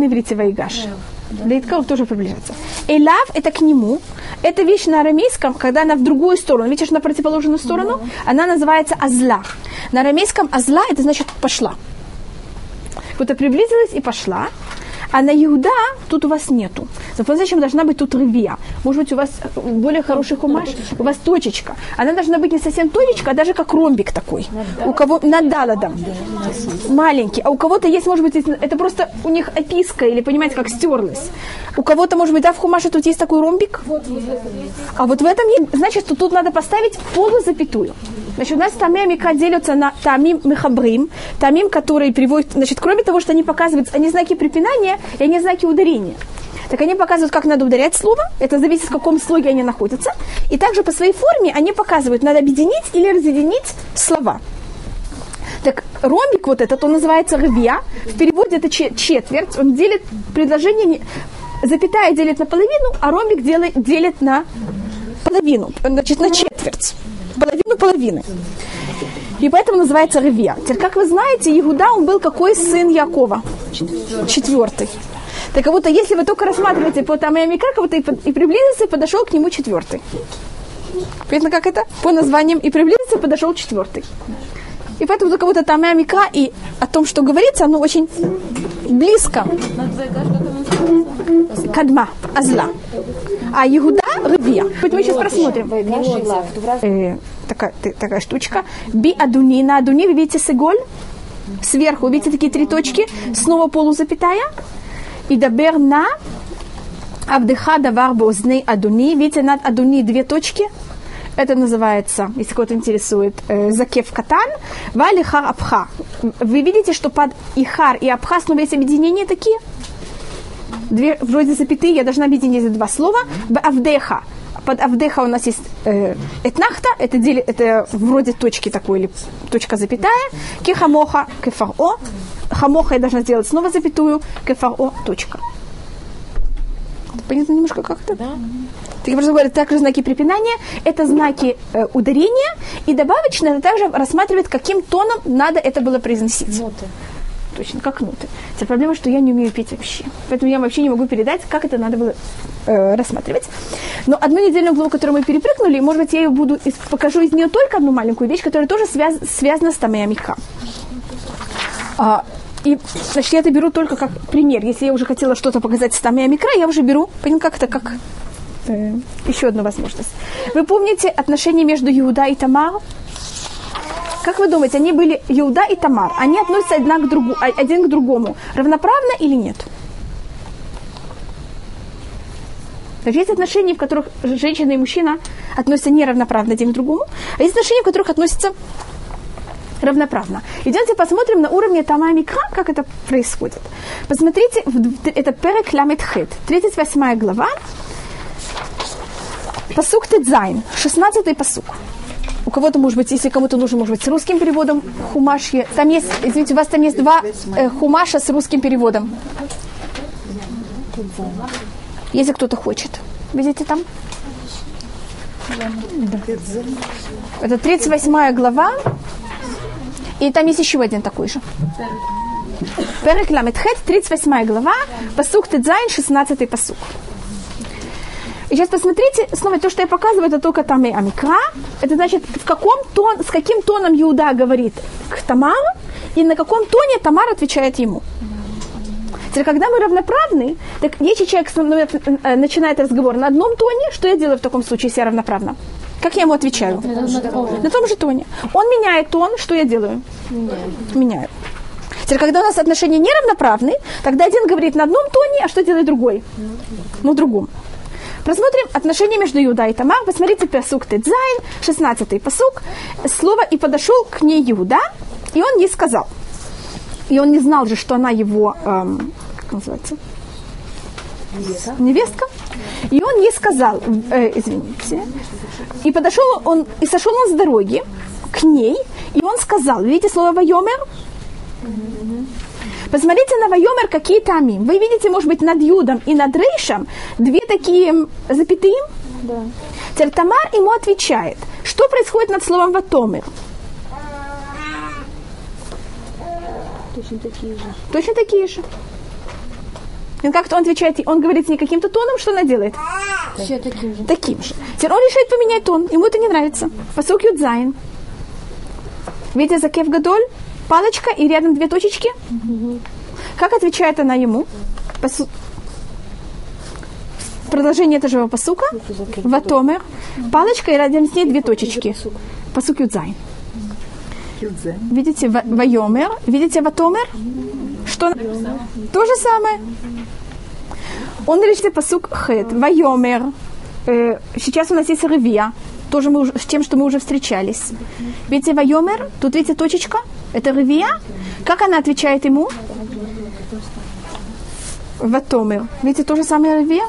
на иврите вайгаш. Лейтков тоже приближается. Элав – это к нему. Эта вещь на арамейском, когда она в другую сторону, видишь, на противоположную сторону, она называется азла. На арамейском азла – это значит пошла. Вот приблизилась и пошла. А на Иуда тут у вас нету. Зачем должна быть тут ревия? Может быть, у вас более хороший хумаш, у вас точечка. Она должна быть не совсем точечка, а даже как ромбик такой. У кого над Даладом. Маленький. А у кого-то есть, может быть, это просто у них описка, или понимаете, как стерлась. У кого-то, может быть, да, в хумаше тут есть такой ромбик. А вот в этом, значит, тут надо поставить полузапятую. Значит, у нас тамимика делятся на тамим мехабрим, тамим, который приводит, значит, кроме того, что они показывают, они знаки препинания, и они знаки ударения. Так они показывают, как надо ударять слово, это зависит, в каком слоге они находятся. И также по своей форме они показывают, надо объединить или разъединить слова. Так ромбик вот этот, он называется рвия, в переводе это четверть, он делит предложение, запятая делит на половину, а ромбик делит, делит на половину, значит, на четверть, половину половины. И поэтому называется Ревия. Теперь, как вы знаете, Иуда, он был какой сын Якова? Четвертый. Так как будто если вы только рассматриваете по Тамаями как вот и, и приблизился, и подошел к нему четвертый. Понятно, как это? По названиям и приблизился, и подошел четвертый. И поэтому только вот это Мика и о том, что говорится, оно очень близко. Кадма, азла. А Иуда – рыбия. Поэтому мы сейчас просмотрим. Э, такая, такая штучка. Би адуни. На адуни вы видите сиголь? Сверху видите такие три точки. Снова полузапятая. И дабер на Авдыха давар бозней адуни. Видите, над адуни две точки. Это называется, если кого-то интересует, э, закев катан, валихар абха. Вы видите, что под ихар и абха снова есть объединения такие? Две, вроде запятые, я должна объединить эти два слова. Авдеха под Авдеха у нас есть э, этнахта, это, дели, это вроде точки такой, или точка запятая. Кехамоха, кефаро. Хамоха я должна сделать снова запятую, кефаро, точка. Понятно немножко как это? Да. Так просто говорят, также знаки препинания, это знаки э, ударения, и добавочно это также рассматривает, каким тоном надо это было произносить. Ноты точно, как ноты. Вся проблема, что я не умею петь вообще. Поэтому я вообще не могу передать, как это надо было э, рассматривать. Но одну недельную главу, которую мы перепрыгнули, может быть, я ее буду, покажу из нее только одну маленькую вещь, которая тоже связ, связана с Тамеямика. А, и, значит, я это беру только как пример. Если я уже хотела что-то показать с Тамеямикра, я уже беру, понимаете, как это, как э, еще одну возможность. Вы помните отношения между Иуда и Тамаром? Как вы думаете, они были Иуда и Тамар? Они относятся одна к другу, один к другому. Равноправно или нет? Даже есть отношения, в которых женщина и мужчина относятся неравноправно один к другому, а есть отношения, в которых относятся равноправно. Идемте посмотрим на уровне Тама Микра, как это происходит. Посмотрите, это Перек Ламет Хет, 38 глава, Пасук Тедзайн, 16 пасук у кого-то, может быть, если кому-то нужен, может быть, с русским переводом хумаш. Там есть, извините, у вас там есть два э, хумаша с русским переводом. Если кто-то хочет. Видите там? Да. Это 38 глава. И там есть еще один такой же. Перек Ламетхет, 38 глава, посук Тедзайн, 16 посук. И сейчас посмотрите, снова то, что я показываю, это только там и Амикра. Это значит, в каком тон, с каким тоном Иуда говорит к Тамару, и на каком тоне Тамар отвечает ему. Теперь, когда мы равноправны, так если человек э, начинает разговор на одном тоне, что я делаю в таком случае, если я равноправна? Как я ему отвечаю? На том же тоне. Он меняет тон, что я делаю? Меняю. Теперь, когда у нас отношения неравноправны, тогда один говорит на одном тоне, а что делает другой? Ну, другом. Посмотрим отношения между Иуда и Тамар. Посмотрите посук Тедзайн, 16-й посук. Слово «и подошел к ней Иуда, и он ей сказал». И он не знал же, что она его, эм, как называется? Невестка. Невестка. И он ей сказал, э, извините, и подошел он, и сошел он с дороги к ней, и он сказал, видите слово «вайомер»? Посмотрите на Вайомер, какие там им. Вы видите, может быть, над Юдом и над Рейшем две такие запятые? Да. Теперь Тамар ему отвечает, что происходит над словом Ватомер? Точно такие же. Точно такие же. И как-то он отвечает, он говорит не каким-то тоном, что она делает? Все таким же. Таким же. Теперь он решает поменять тон, ему это не нравится. Посук Юдзайн. Видите, Закев Гадоль, палочка и рядом две точечки. Как отвечает она ему? Посу... Продолжение этого же посука. Ватомер. Палочка и рядом с ней две точечки. Посук Юдзайн. Видите, ва- Вайомер. Видите, Ватомер? Что? То же самое. Он решит посук Хет. Вайомер. Э, сейчас у нас есть Ревия. Тоже мы уже, с тем, что мы уже встречались. Видите, Вайомер, тут видите точечка, это Ревия. Как она отвечает ему? Ватомер. Видите, то же самое Ревия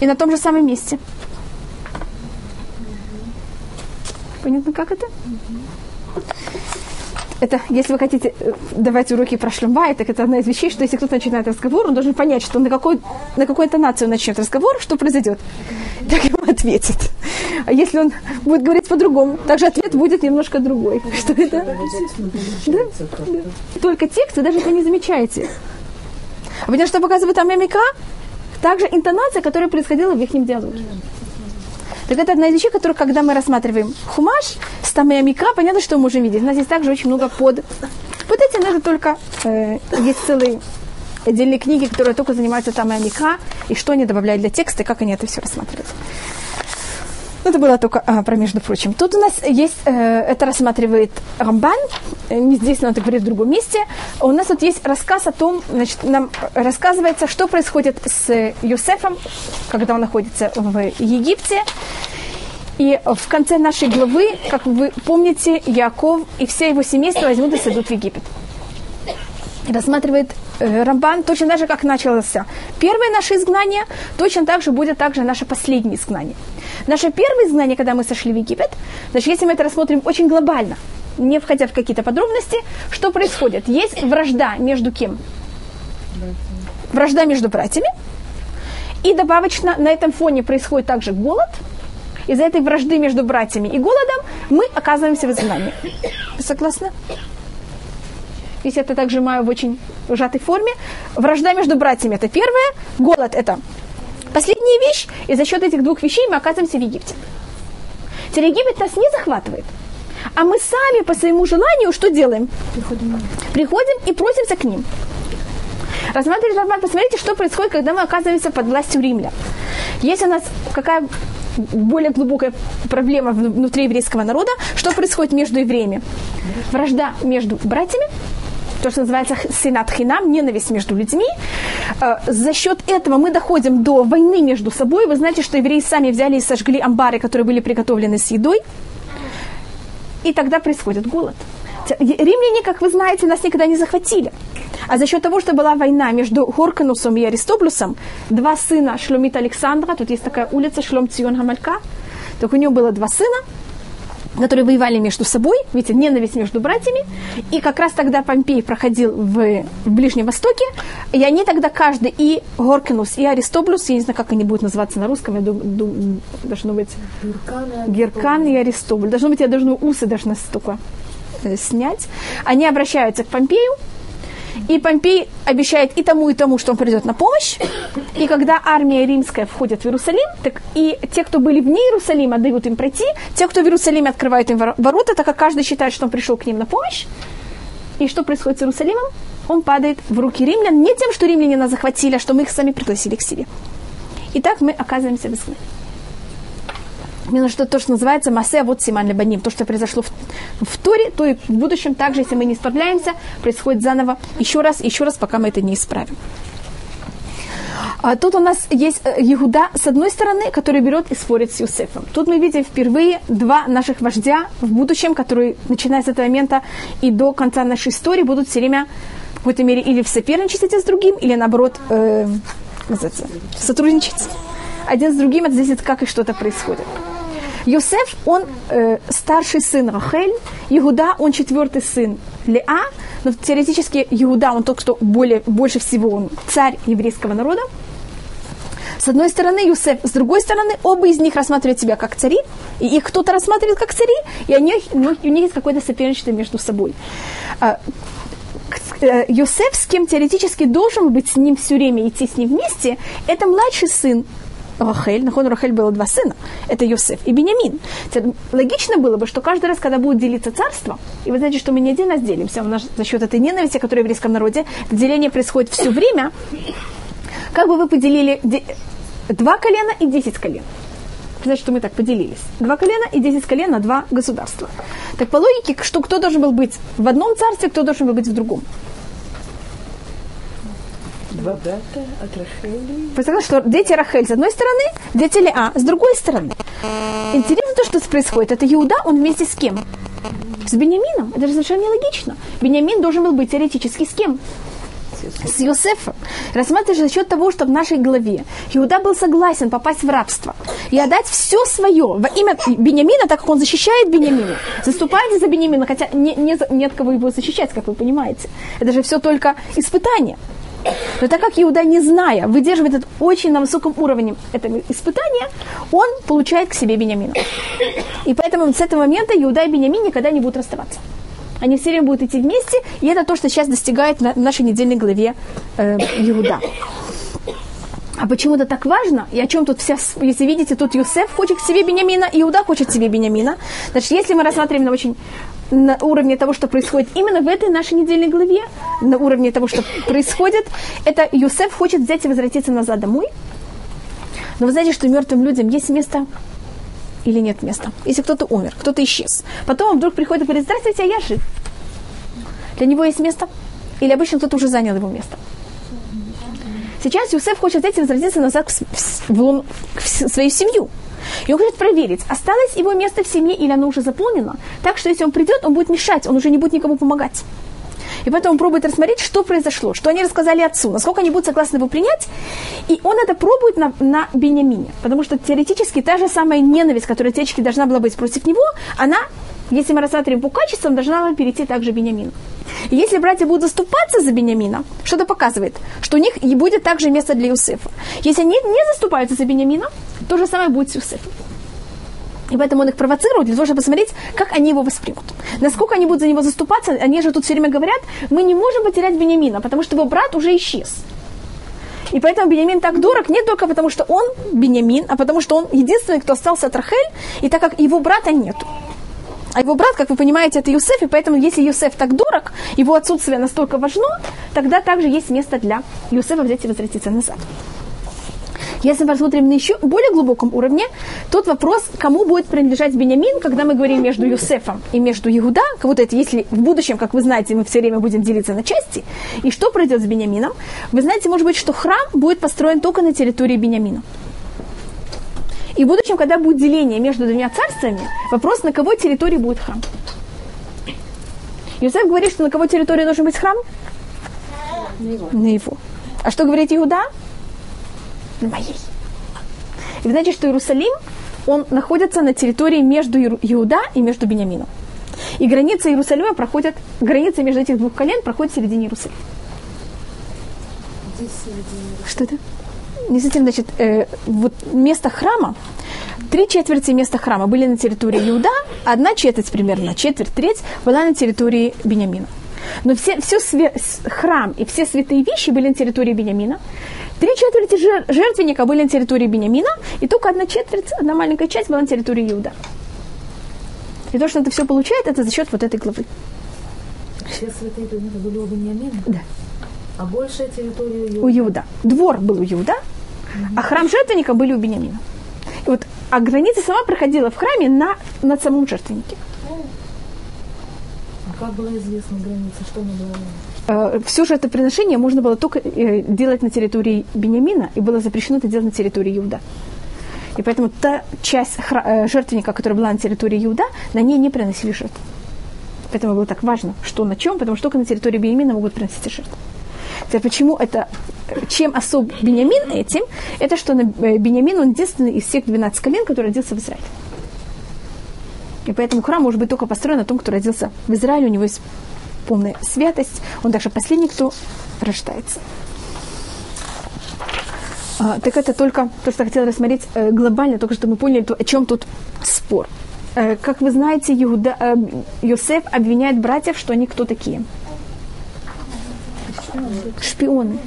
и на том же самом месте. Понятно, как это? Это, если вы хотите э, давать уроки про шлюмбай, так это одна из вещей, что если кто-то начинает разговор, он должен понять, что на, какой, на какую интонацию начнет разговор, что произойдет. Так ему ответит. А если он будет говорить по-другому, также ответ будет немножко другой. Что это? Да? Да. Только текст, вы даже это не замечаете. А потому что показывает там мимика, также интонация, которая происходила в их диалоге. Так это одна из вещей, которую, когда мы рассматриваем хумаш, с тамиамика, понятно, что мы можем видеть. У нас есть также очень много под... Под этим надо только... Э, есть целые отдельные книги, которые только занимаются тамиамика, и что они добавляют для текста, и как они это все рассматривают. Ну, это было только а, про между прочим. Тут у нас есть, э, это рассматривает Рамбан, э, не здесь, но это говорит в другом месте. У нас тут есть рассказ о том, значит, нам рассказывается, что происходит с Юсефом, когда он находится в Египте. И в конце нашей главы, как вы помните, Яков и все его семейство возьмут и сойдут в Египет. Рассматривает э, Рамбан точно так же, как начался. Первое наше изгнание точно так же будет также наше последнее изгнание. Наше первое изгнание, когда мы сошли в Египет, значит, если мы это рассмотрим очень глобально, не входя в какие-то подробности, что происходит? Есть вражда между кем? Вражда между братьями. И добавочно на этом фоне происходит также голод. Из-за этой вражды между братьями и голодом мы оказываемся в изгнании. Вы согласны? Если это также маю в очень сжатой форме. Вражда между братьями – это первое. Голод – это последняя вещь. И за счет этих двух вещей мы оказываемся в Египте. Теперь Египет нас не захватывает. А мы сами по своему желанию что делаем? Приходим. Приходим и просимся к ним. Рассматривайте, Рамбан, посмотрите, что происходит, когда мы оказываемся под властью римлян. Есть у нас какая более глубокая проблема внутри еврейского народа, что происходит между евреями. Вражда между братьями, то, что называется сенат хинам, ненависть между людьми. Э, За счет этого мы доходим до войны между собой. Вы знаете, что евреи сами взяли и сожгли амбары, которые были приготовлены с едой. И тогда происходит голод. Римляне, как вы знаете, нас никогда не захватили. А за счет того, что была война между Хорканусом и Аристоблюсом, два сына Шломита Александра, тут есть такая улица Шлом Цион Хамалька, так у него было два сына, которые воевали между собой, видите, ненависть между братьями. И как раз тогда Помпей проходил в, в Ближнем Востоке, и они тогда каждый, и Горкинус, и Аристоблюс, я не знаю, как они будут называться на русском, я думаю, должно быть Геркан и Аристобль. Должно быть, я должна усы даже настолько э, снять. Они обращаются к Помпею, и Помпей обещает и тому, и тому, что он придет на помощь. И когда армия римская входит в Иерусалим, так и те, кто были вне Иерусалима, дают им пройти. Те, кто в Иерусалиме, открывают им ворота, так как каждый считает, что он пришел к ним на помощь. И что происходит с Иерусалимом? Он падает в руки римлян не тем, что римляне нас захватили, а что мы их сами пригласили к себе. И так мы оказываемся в изгнании. Именно что то, что называется массе вот симан лебаним, то, что произошло в, в Торе, то и в будущем также, если мы не справляемся, происходит заново еще раз, еще раз, пока мы это не исправим. А тут у нас есть Иуда, с одной стороны, который берет и спорит с Юсефом. Тут мы видим впервые два наших вождя в будущем, которые, начиная с этого момента и до конца нашей истории, будут все время в какой-то мере или в соперничестве с другим, или наоборот э, сотрудничать один с другим, это зависит, как и что-то происходит. Йосеф, он э, старший сын Рахель, Иуда, он четвертый сын Леа, но теоретически Иуда, он тот, кто более, больше всего, он царь еврейского народа. С одной стороны Юсеф, с другой стороны оба из них рассматривают себя как цари, и их кто-то рассматривает как цари, и они, у них есть какое-то соперничество между собой. э, Йосеф, с кем теоретически должен быть с ним все время идти с ним вместе, это младший сын Рахель, нахон Рахель было два сына, это Йосеф и Бенямин. Логично было бы, что каждый раз, когда будет делиться царство, и вы знаете, что мы не один раз делимся, у нас за счет этой ненависти, которая в еврейском народе, деление происходит все время, как бы вы поделили два колена и десять колен? Значит, что мы так поделились. Два колена и десять колен на два государства. Так по логике, что кто должен был быть в одном царстве, кто должен был быть в другом. Представляете, что дети Рахель с одной стороны, дети Леа с другой стороны. Интересно то, что происходит. Это Иуда, он вместе с кем? С Бениамином. Это же совершенно нелогично. Бениамин должен был быть теоретически с кем? с Йосефом. Рассматриваешь за счет того, что в нашей главе Иуда был согласен попасть в рабство и отдать все свое во имя Бениамина, так как он защищает Бениамина, заступается за Бениамина, хотя не, не, нет кого его защищать, как вы понимаете. Это же все только испытание. Но так как Иуда, не зная, выдерживает это очень на высоком уровне это испытание, он получает к себе Бениамина. И поэтому с этого момента Иуда и Бениамин никогда не будут расставаться. Они все время будут идти вместе, и это то, что сейчас достигает в нашей недельной главе э, Иуда. А почему это так важно? И о чем тут вся... Если видите, тут Юсеф хочет к себе Бениамина, Иуда хочет к себе Бениамина. Значит, если мы рассматриваем на очень на уровне того, что происходит именно в этой нашей недельной главе, на уровне того, что происходит, это Юсеф хочет взять и возвратиться назад домой. Но вы знаете, что мертвым людям есть место или нет места. Если кто-то умер, кто-то исчез. Потом он вдруг приходит и говорит, здравствуйте, а я жив. Для него есть место? Или обычно кто-то уже занял его место? Сейчас Юсеф хочет этим возвратиться назад в, в, в свою семью. И он хочет проверить, осталось его место в семье или оно уже заполнено, так что если он придет, он будет мешать, он уже не будет никому помогать. И поэтому он пробует рассмотреть, что произошло, что они рассказали отцу, насколько они будут согласны его принять. И он это пробует на, на Бениамине, потому что теоретически та же самая ненависть, которая теоретически должна была быть против него, она, если мы рассматриваем по качествам, должна была перейти также Бениамину. И если братья будут заступаться за Бениамина, что это показывает, что у них и будет также место для Юсефа. Если они не заступаются за Бениамина, то же самое будет с Юсефом. И поэтому он их провоцирует для того, чтобы посмотреть, как они его воспримут. Насколько они будут за него заступаться, они же тут все время говорят, мы не можем потерять Бениамина, потому что его брат уже исчез. И поэтому Бениамин так дорог не только потому, что он Бениамин, а потому что он единственный, кто остался от Рахель, и так как его брата нету. А его брат, как вы понимаете, это Юсеф, и поэтому если Юсеф так дорог, его отсутствие настолько важно, тогда также есть место для Юсефа взять и возвратиться назад. Если мы посмотрим на еще более глубоком уровне, тот вопрос, кому будет принадлежать Бениамин, когда мы говорим между Юсефом и между Иуда, как вот это, если в будущем, как вы знаете, мы все время будем делиться на части, и что пройдет с Бениамином, вы знаете, может быть, что храм будет построен только на территории Бениамина. И в будущем, когда будет деление между двумя царствами, вопрос, на кого территории будет храм. Юсеф говорит, что на кого территории должен быть храм? На его. На его. А что говорит Иуда? на моей. И знаете, что Иерусалим, он находится на территории между Иуда и между Бениамином. И граница Иерусалима проходит, граница между этих двух колен проходит в середине Иерусалима. Что это? Действительно, значит, э, вот место храма, три четверти места храма были на территории Иуда, одна четверть примерно, четверть, треть была на территории Бениамина. Но все, все све- храм и все святые вещи были на территории Бениамина. Три четверти жертвенника были на территории Бениамина, и только одна четверть, одна маленькая часть была на территории Иуда. И то, что это все получает, это за счет вот этой главы. Все святые предметы были у Бениамина? Да. А большая территория Иуда? У Иуда. Двор был у Иуда. А храм жертвенника были у Бениамина. И вот, а граница сама проходила в храме на, над самом жертвеннике. А как была известна граница? Что она была? Э, все же это приношение можно было только э, делать на территории Бениамина, и было запрещено это делать на территории Иуда. И поэтому та часть э, жертвенника, которая была на территории Иуда, на ней не приносили жертву. Поэтому было так важно, что на чем, потому что только на территории Бениамина могут приносить жертву. Теперь почему это, чем особ Бениамин этим, это что Бениамин, он единственный из всех 12 колен, который родился в Израиле. И поэтому храм может быть только построен на том, кто родился в Израиле, у него есть полная святость, он также последний, кто рождается. А, так это только то, что я хотела рассмотреть э, глобально, только чтобы мы поняли, то, о чем тут спор. Э, как вы знаете, Иуда, э, Йосеф обвиняет братьев, что они кто такие? Шпионы.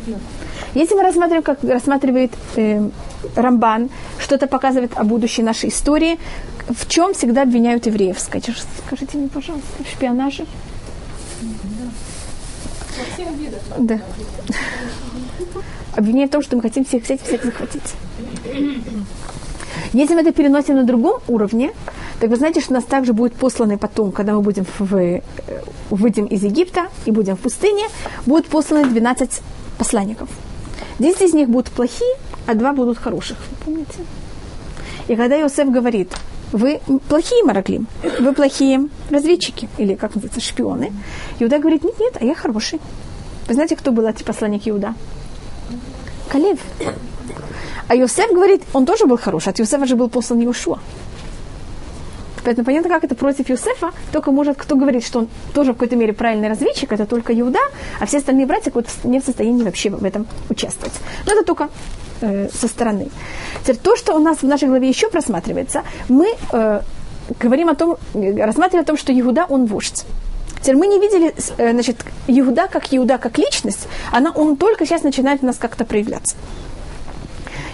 Если мы рассматриваем, как рассматривает э, Рамбан, что-то показывает о будущей нашей истории, в чем всегда обвиняют евреев? Скажите, скажите мне, пожалуйста, в шпионаже? Да. Обвиняют в том, что мы хотим всех взять, всех захватить. Если мы это переносим на другом уровне, так вы знаете, что нас также будет посланы потом, когда мы будем в, выйдем из Египта и будем в пустыне, будут посланы 12 посланников. 10 из них будут плохие, а два будут хороших. Помните? И когда Иосиф говорит, вы плохие Мараклим, вы плохие разведчики, или как называется, шпионы. Иуда говорит, нет, нет, а я хороший. Вы знаете, кто был эти посланник Иуда? Калев. А Йосеф говорит, он тоже был хороший, от Йосефа же был послан Иешуа. Поэтому понятно, как это против Юсефа, только может кто говорит, что он тоже в какой-то мере правильный разведчик, это только Иуда, а все остальные братья не в состоянии вообще в этом участвовать. Но это только э, со стороны. Теперь то, что у нас в нашей главе еще просматривается, мы э, говорим о том, рассматриваем о том, что Иуда, он вождь. Теперь мы не видели, э, значит, Иуда как Иуда, как личность, она, он только сейчас начинает у нас как-то проявляться.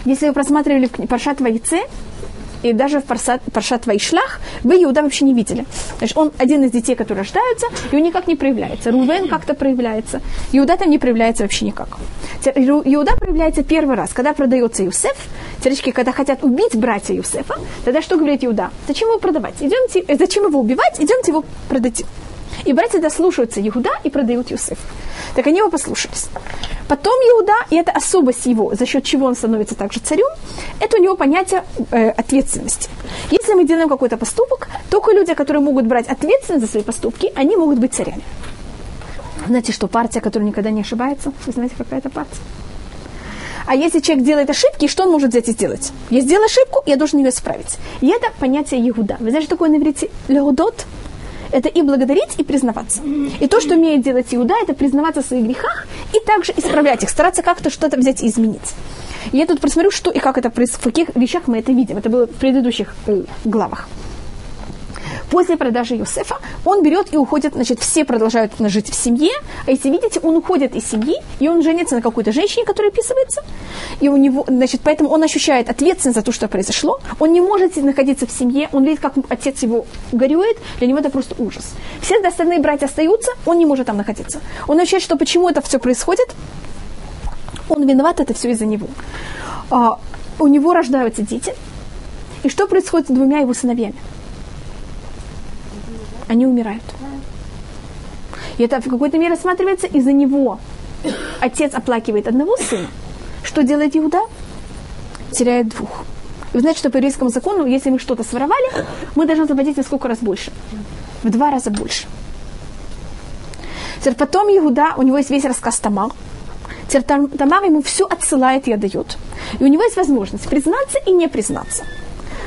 Если вы просматривали Паршат Вайце, и даже в Паршат, Паршат Вайшлах вы Иуда вообще не видели. Значит, он один из детей, которые рождаются, и он никак не проявляется. Рувен как-то проявляется. Иуда там не проявляется вообще никак. Иуда проявляется первый раз, когда продается Юсеф. Теоретически, когда хотят убить братья Юсефа, тогда что говорит Иуда? Зачем его продавать? Идемте, э, зачем его убивать? Идемте его продать. И братья дослушаются Иуда и продают Юсеф. Так они его послушались. Потом Иуда, и это особость его, за счет чего он становится также царем, это у него понятие э, ответственности. Если мы делаем какой-то поступок, только люди, которые могут брать ответственность за свои поступки, они могут быть царями. Знаете, что партия, которая никогда не ошибается, вы знаете, какая это партия? А если человек делает ошибки, что он может взять и сделать? Я сделал ошибку, я должен ее исправить. И это понятие Иуда. Вы знаете, что такое на иврите леудот? Это и благодарить, и признаваться. И то, что умеет делать Иуда, это признаваться в своих грехах и также исправлять их, стараться как-то что-то взять и изменить. Я тут просмотрю, что и как это происходит, в каких вещах мы это видим. Это было в предыдущих э, главах. После продажи Юсефа он берет и уходит, значит, все продолжают жить в семье, а если видите, он уходит из семьи, и он женится на какой-то женщине, которая описывается, и у него, значит, поэтому он ощущает ответственность за то, что произошло, он не может находиться в семье, он видит, как отец его горюет, для него это просто ужас. Все остальные братья остаются, он не может там находиться. Он ощущает, что почему это все происходит, он виноват, это все из-за него. А, у него рождаются дети, и что происходит с двумя его сыновьями? Они умирают. И это в какой-то мере рассматривается из-за него. Отец оплакивает одного сына. Что делает Иуда? Теряет двух. Вы знаете, что по еврейскому закону, если мы что-то своровали, мы должны заплатить в сколько раз больше? В два раза больше. Теперь потом Иуда, у него есть весь рассказ Тамар. Теперь Тамар ему все отсылает и отдает. И у него есть возможность признаться и не признаться.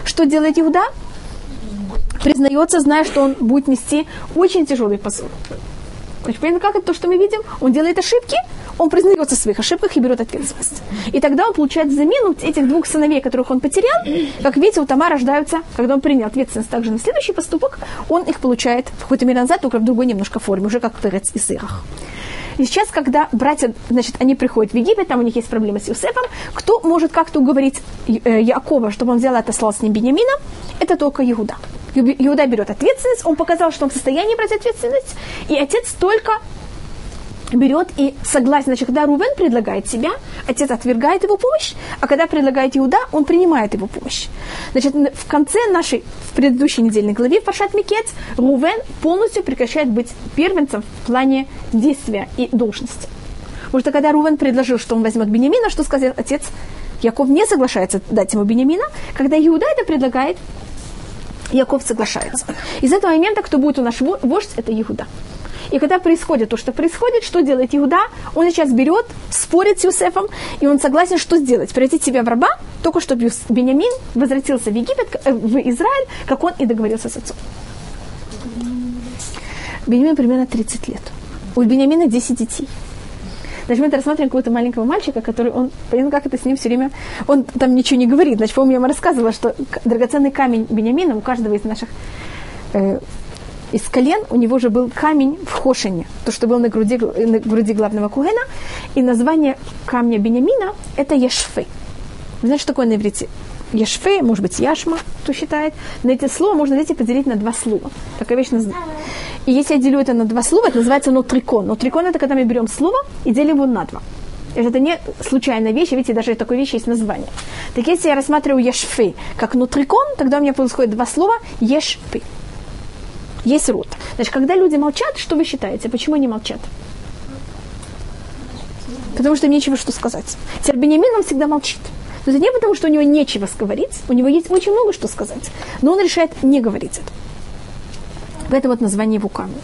Что делает Иуда? Признается, зная, что он будет нести очень тяжелый позор. Значит, понятно, как это то, что мы видим? Он делает ошибки, он признается в своих ошибках и берет ответственность. И тогда он получает замену этих двух сыновей, которых он потерял. Как видите, у Тома рождаются, когда он принял ответственность также на следующий поступок, он их получает в какой-то мере назад, только в другой немножко форме, уже как в Терец и Сырах. И сейчас, когда братья, значит, они приходят в Египет, там у них есть проблемы с Юсефом, кто может как-то уговорить э, Якова, чтобы он взял и отослал с ним Бениамина? Это только Иуда. Иуда берет ответственность, он показал, что он в состоянии брать ответственность, и отец только берет и согласен. Значит, когда Рувен предлагает себя, отец отвергает его помощь, а когда предлагает Иуда, он принимает его помощь. Значит, в конце нашей, в предыдущей недельной главе, в Пашат Микец, Рувен полностью прекращает быть первенцем в плане действия и должности. Потому что когда Рувен предложил, что он возьмет Бениамина, что сказал отец? Яков не соглашается дать ему Бениамина. Когда Иуда это предлагает, Яков соглашается. Из этого момента, кто будет у нас вождь, это Иуда. И когда происходит то, что происходит, что делает Иуда? Он сейчас берет, спорит с Юсефом, и он согласен, что сделать? Превратить себя в раба, только чтобы Бениамин возвратился в Египет, э, в Израиль, как он и договорился с отцом. Бениамин примерно 30 лет. У Бениамина 10 детей. Значит, мы это рассматриваем какого-то маленького мальчика, который, он, понятно, как это с ним все время, он там ничего не говорит. Значит, помню, я вам рассказывала, что драгоценный камень Бениамина у каждого из наших э, из колен у него же был камень в Хошине, то, что был на груди, на груди главного Кугена, и название камня Бениамина – это Ешфы. Знаешь, что такое на иврите? Ешфе, может быть, яшма, кто считает. На эти слова можно, знаете, поделить на два слова. Такая вещь наз... И если я делю это на два слова, это называется нотрикон. Нотрикон – это когда мы берем слово и делим его на два. Это не случайная вещь, видите, даже такой вещи есть название. Так если я рассматриваю ешфы как нутрикон, тогда у меня происходит два слова ешпы. Есть рот. Значит, когда люди молчат, что вы считаете? Почему они молчат? Потому что им нечего что сказать. Теперь Бенемин он всегда молчит. Но это не потому, что у него нечего говорить, у него есть очень много что сказать. Но он решает не говорить это. Поэтому вот название камня.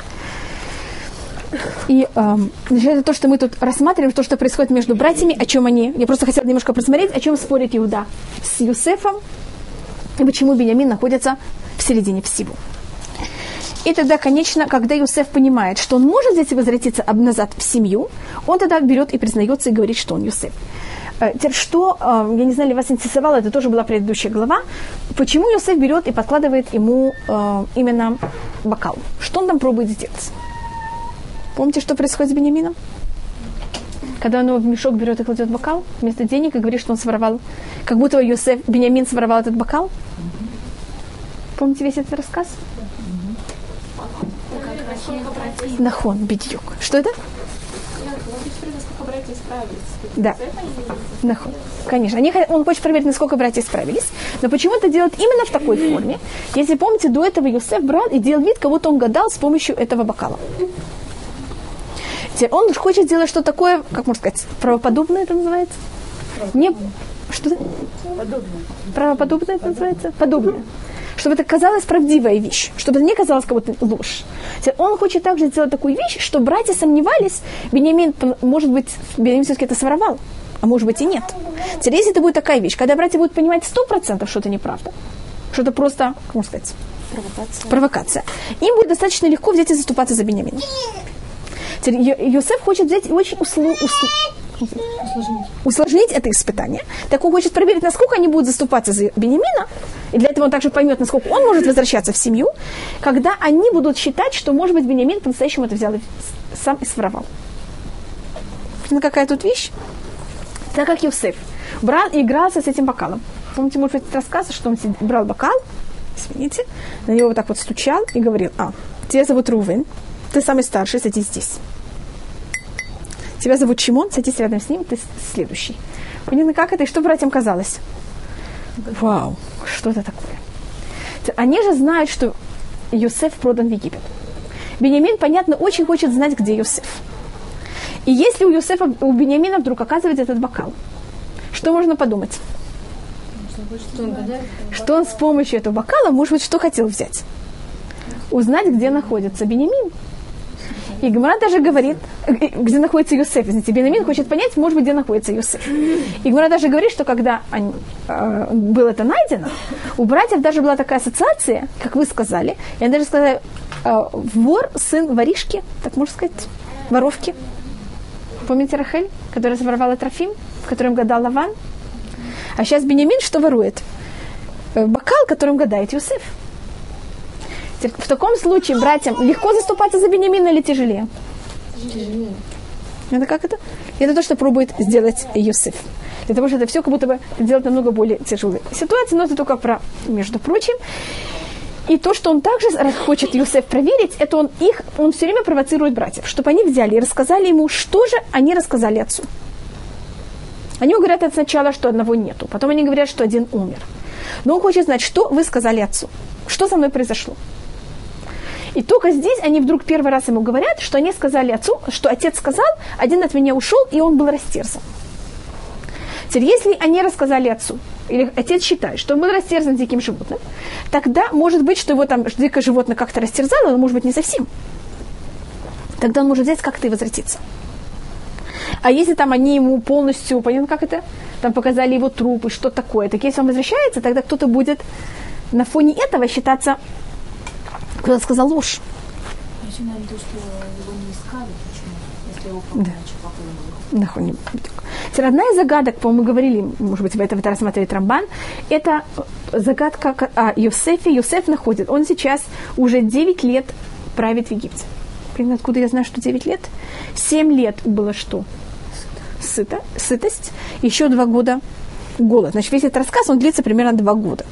И эм, это то, что мы тут рассматриваем, то, что происходит между братьями, о чем они. Я просто хотела немножко просмотреть, о чем спорит Иуда с Юсефом, и почему Бениамин находится в середине всего. И тогда, конечно, когда Юсеф понимает, что он может здесь возвратиться назад в семью, он тогда берет и признается и говорит, что он Юсеф. Э, теперь, что, э, я не знаю, ли вас интересовало, это тоже была предыдущая глава, почему Юсеф берет и подкладывает ему э, именно бокал? Что он там пробует сделать? Помните, что происходит с Бениамином? Когда он его в мешок берет и кладет бокал вместо денег и говорит, что он своровал, как будто Юсеф, Бениамин своровал этот бокал. Помните весь этот рассказ? Нахон, бедюк. Что это? Да. Нахон. Конечно. Они, он хочет проверить, насколько братья справились. Но почему это делает именно в такой форме? Если помните, до этого Юсеф брал и делал вид, как будто он гадал с помощью этого бокала. Теперь он хочет сделать что такое, как можно сказать, правоподобное это называется? Не, что Подобное. Правоподобное это называется? Подобное. Чтобы это казалось правдивая вещь, чтобы это не казалось как будто ложь. Он хочет также сделать такую вещь, что братья сомневались, Бениамин, может быть, Бениамин все-таки это своровал, а может быть и нет. Теперь если это будет такая вещь, когда братья будут понимать сто процентов, что это неправда, что это просто, как можно сказать, провокация. провокация, им будет достаточно легко взять и заступаться за Бениамина. Йосеф хочет взять и очень услу, услу, усложнить. усложнить это испытание. Так он хочет проверить, насколько они будут заступаться за Бенемина, и для этого он также поймет, насколько он может возвращаться в семью, когда они будут считать, что, может быть, Бенемин по-настоящему это взял и сам и своровал. Какая тут вещь? Так как Йосеф брал и игрался с этим бокалом. Помните, может быть, рассказ, что он брал бокал, извините, на него вот так вот стучал и говорил, а, тебя зовут Рувен, ты самый старший, садись здесь. Тебя зовут Чимон, садись рядом с ним, ты следующий. Понятно, как это и что братьям казалось? Вау, что это такое? Они же знают, что Юсеф продан в Египет. Бениамин, понятно, очень хочет знать, где Юсеф. И если у Юсефа, у Бениамина вдруг оказывается этот бокал, что можно подумать? Что он, что он с помощью этого бокала, может быть, что хотел взять? Узнать, где находится Бениамин. И Гмара даже говорит, где находится Юсеф. Извините, Бенамин хочет понять, может быть, где находится Юсеф. И Гмара даже говорит, что когда они, э, было это найдено, у братьев даже была такая ассоциация, как вы сказали. Я даже сказала, э, вор, сын воришки, так можно сказать, воровки. Помните Рахель, которая своровала Трофим, в котором гадал Лаван? А сейчас Бенямин что ворует? Э, бокал, которым гадает Юсеф. В таком случае братьям легко заступаться за Бениамина или тяжелее? Тяжелее. Это как это? Это то, что пробует сделать Юсеф. Для того, чтобы это все как будто бы делать намного более тяжелой ситуации, но это только про, между прочим. И то, что он также хочет Юсеф проверить, это он их, он все время провоцирует братьев, чтобы они взяли и рассказали ему, что же они рассказали отцу. Они говорят сначала, что одного нету, потом они говорят, что один умер. Но он хочет знать, что вы сказали отцу, что со мной произошло. И только здесь они вдруг первый раз ему говорят, что они сказали отцу, что отец сказал, один от меня ушел, и он был растерзан. Теперь, если они рассказали отцу, или отец считает, что он был растерзан диким животным, тогда может быть, что его там дикое животное как-то растерзало, но может быть не совсем. Тогда он может взять как-то и возвратиться. А если там они ему полностью, понятно, как это, там показали его труп и что такое, так если он возвращается, тогда кто-то будет на фоне этого считаться кто сказал ложь. Да. Нахуй Теперь одна из загадок, по-моему, мы говорили, может быть, в этом рассматривает Трамбан, это загадка о Йосефе. Йосеф находит, он сейчас уже 9 лет правит в Египте. Примерно откуда я знаю, что 9 лет? 7 лет было что? Сыто, сытость. Еще 2 года голод. Значит, весь этот рассказ, он длится примерно 2 года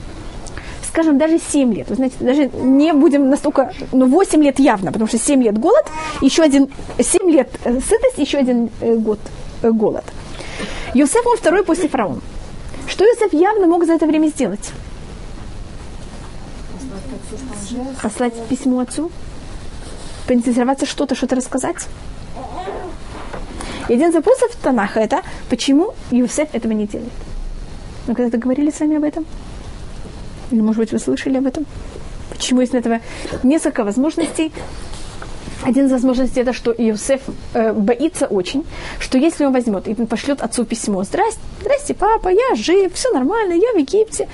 скажем, даже 7 лет. Вы знаете, даже не будем настолько, ну, 8 лет явно, потому что 7 лет голод, еще один, 7 лет э, сытость, еще один э, год э, голод. Юсеф, он второй после фараона. Что Юсеф явно мог за это время сделать? Послать письмо отцу? Поинтересоваться что-то, что-то рассказать? И один из вопросов Танаха это, почему Юсеф этого не делает. Мы когда-то говорили с вами об этом? Или, может быть, вы слышали об этом? Почему есть на этого несколько возможностей? Один из возможностей это, что Иосиф э, боится очень, что если он возьмет и пошлет отцу письмо, здрасте, здрасте, папа, я жив, все нормально, я в Египте.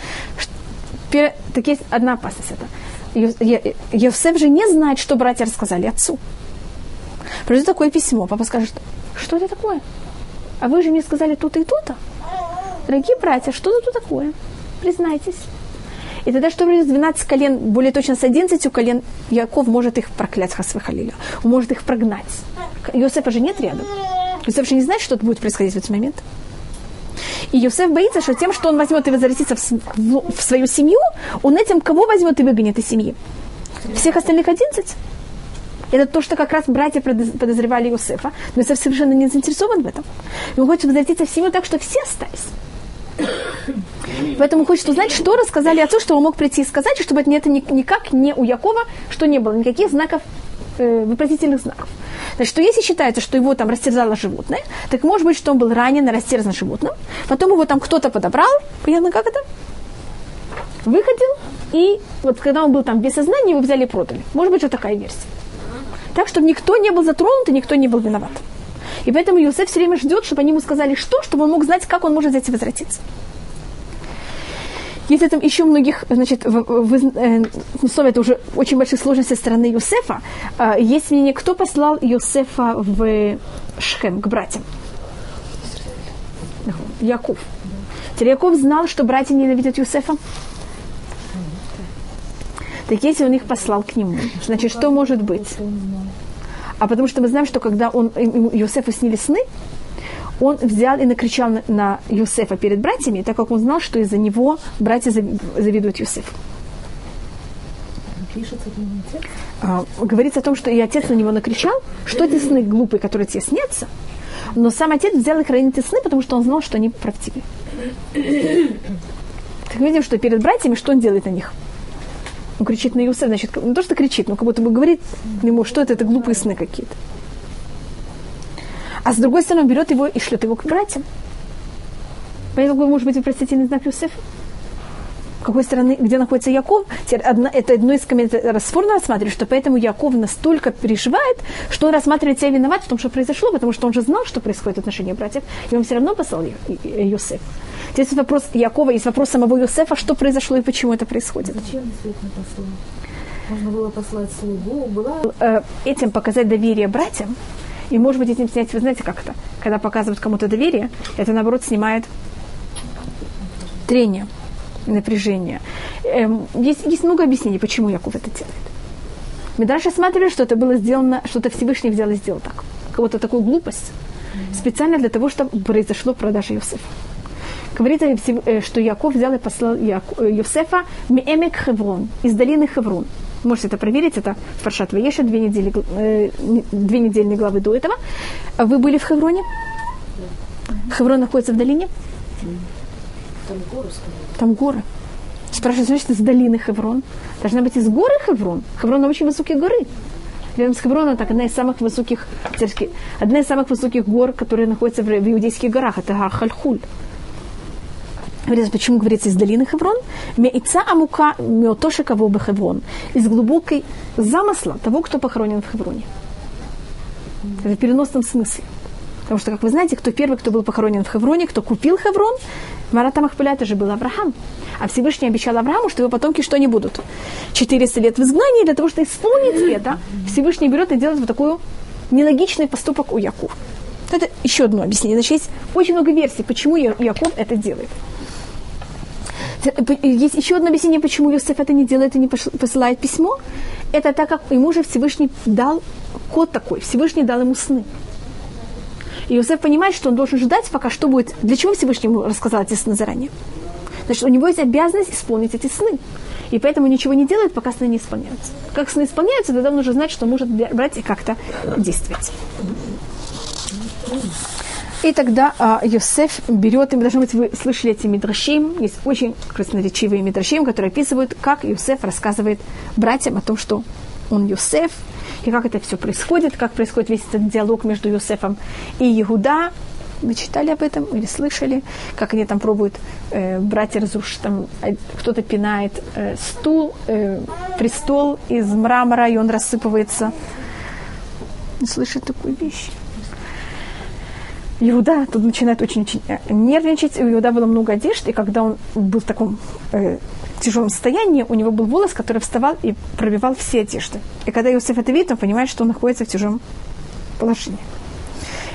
Так есть одна опасность это. Иосиф же не знает, что братья рассказали отцу. Придет такое письмо, папа скажет, что это такое? А вы же мне сказали тут и тут-то. Дорогие братья, что это такое? Признайтесь. И тогда что будет 12 колен, более точно с 11 колен, Яков может их проклять, Хасвахалиля. Он может их прогнать. Иосифа же нет рядом. Иосиф же не знает, что будет происходить в этот момент. И Иосиф боится, что тем, что он возьмет и возвратится в, в, в свою семью, он этим кого возьмет и выгонит из семьи? Всех остальных 11? Это то, что как раз братья подозревали Иосифа. Но Иосиф совершенно не заинтересован в этом. И он хочет возвратиться в семью так, что все остались. Поэтому хочет узнать, что рассказали отцу, что он мог прийти и сказать, чтобы это никак не у Якова, что не было никаких знаков, э, вопросительных знаков. Значит, что если считается, что его там растерзало животное, так может быть, что он был ранен растерзан животным, потом его там кто-то подобрал, понятно, как это? Выходил, и вот когда он был там без сознания, его взяли и продали. Может быть, что такая версия. Так, чтобы никто не был затронут и никто не был виноват. И поэтому Юсеф все время ждет, чтобы они ему сказали что, чтобы он мог знать, как он может здесь возвратиться. Есть это еще многих, значит, в, в, э, слово это уже очень больших сложностей со стороны Юсефа. Э, есть мнение, кто послал Юсефа в Шхем, к братьям? Яков. Теперь Яков знал, что братья ненавидят Юсефа. Так если он их послал к нему, значит, что может быть? А потому что мы знаем, что когда он, Иосифу снили сны, он взял и накричал на, на Юсефа перед братьями, так как он знал, что из-за него братья завидуют Юсефу. А, говорится о том, что и отец на него накричал, что эти сны глупые, которые тебе снятся, но сам отец взял и хранил эти сны, потому что он знал, что они правдивы. Так мы видим, что перед братьями, что он делает на них? Он кричит на Иосифа, значит, не то, что кричит, но как будто бы говорит ему, что это, это глупые сны какие-то. А с другой стороны, он берет его и шлет его к братьям. Поэтому какой может быть вопросительный знак Юсефа? какой стороны, где находится Яков, одно, это одно из комментариев спорно рассматривает, что поэтому Яков настолько переживает, что он рассматривает себя виноват в том, что произошло, потому что он же знал, что происходит в отношении братьев, и он все равно послал Юсеф. Здесь вопрос Якова, есть вопрос самого Юсефа, что произошло и почему это происходит. Зачем действительно послал? Можно было послать слугу, была... Э, этим показать доверие братьям, и, может быть, этим снять, вы знаете, как это? Когда показывают кому-то доверие, это, наоборот, снимает трение, напряжение. Эм, есть, есть много объяснений, почему Яков это делает. Мы дальше смотрели, что это было сделано, что-то Всевышний взял и сделал так. Кого-то такую глупость. Специально для того, чтобы произошло продажа Иосифа. Говорится, э, что Яков взял и послал Иосифа Меэмек Хеврон, из долины Хеврон. Можете это проверить, это в Паршат Ваеша, две, недели, э, две недельные главы до этого. Вы были в Хевроне? Хеврон находится в долине? Там горы, Там горы. Спрашивают, значит, из долины Хеврон. Должна быть из горы Хеврон. Хеврон очень высокие горы. Рядом с Хевроном так одна из самых высоких, одна из самых высоких гор, которые находятся в, в иудейских горах, это Хальхуль. Говорится, почему говорится из долины Хеврон? Меица амука меотоши кого бы Хеврон. Из глубокой замысла того, кто похоронен в Хевроне. Это в переносном смысле. Потому что, как вы знаете, кто первый, кто был похоронен в Хевроне, кто купил Хеврон, Марата Махпуля, это же был Авраам. А Всевышний обещал Аврааму, что его потомки что не будут. 400 лет в изгнании, для того, чтобы исполнить это, Всевышний берет и делает вот такую нелогичный поступок у Якова. Это еще одно объяснение. Значит, есть очень много версий, почему Яков это делает. Есть еще одно объяснение, почему Иосиф это не делает и не посылает письмо. Это так, как ему же Всевышний дал код такой. Всевышний дал ему сны. И Иосиф понимает, что он должен ждать, пока что будет... Для чего Всевышний ему рассказал эти сны заранее? Значит, у него есть обязанность исполнить эти сны. И поэтому ничего не делает, пока сны не исполняются. Как сны исполняются, тогда он уже знает, что может брать и как-то действовать. И тогда а, Йосеф берет, и, должно быть, вы слышали эти мидрашим, есть очень красноречивые мидрашим, которые описывают, как Йосеф рассказывает братьям о том, что он Йосеф, и как это все происходит, как происходит весь этот диалог между Йосефом и Иуда. Вы читали об этом или слышали, как они там пробуют э, братья разрушить, там э, кто-то пинает э, стул, э, престол из мрамора, и он рассыпывается. Слышали такую вещь? Иуда тут начинает очень-очень э, нервничать. У Иуда было много одежд, и когда он был в таком э, тяжелом состоянии, у него был волос, который вставал и пробивал все одежды. И когда Иосиф это видит, он понимает, что он находится в тяжелом положении.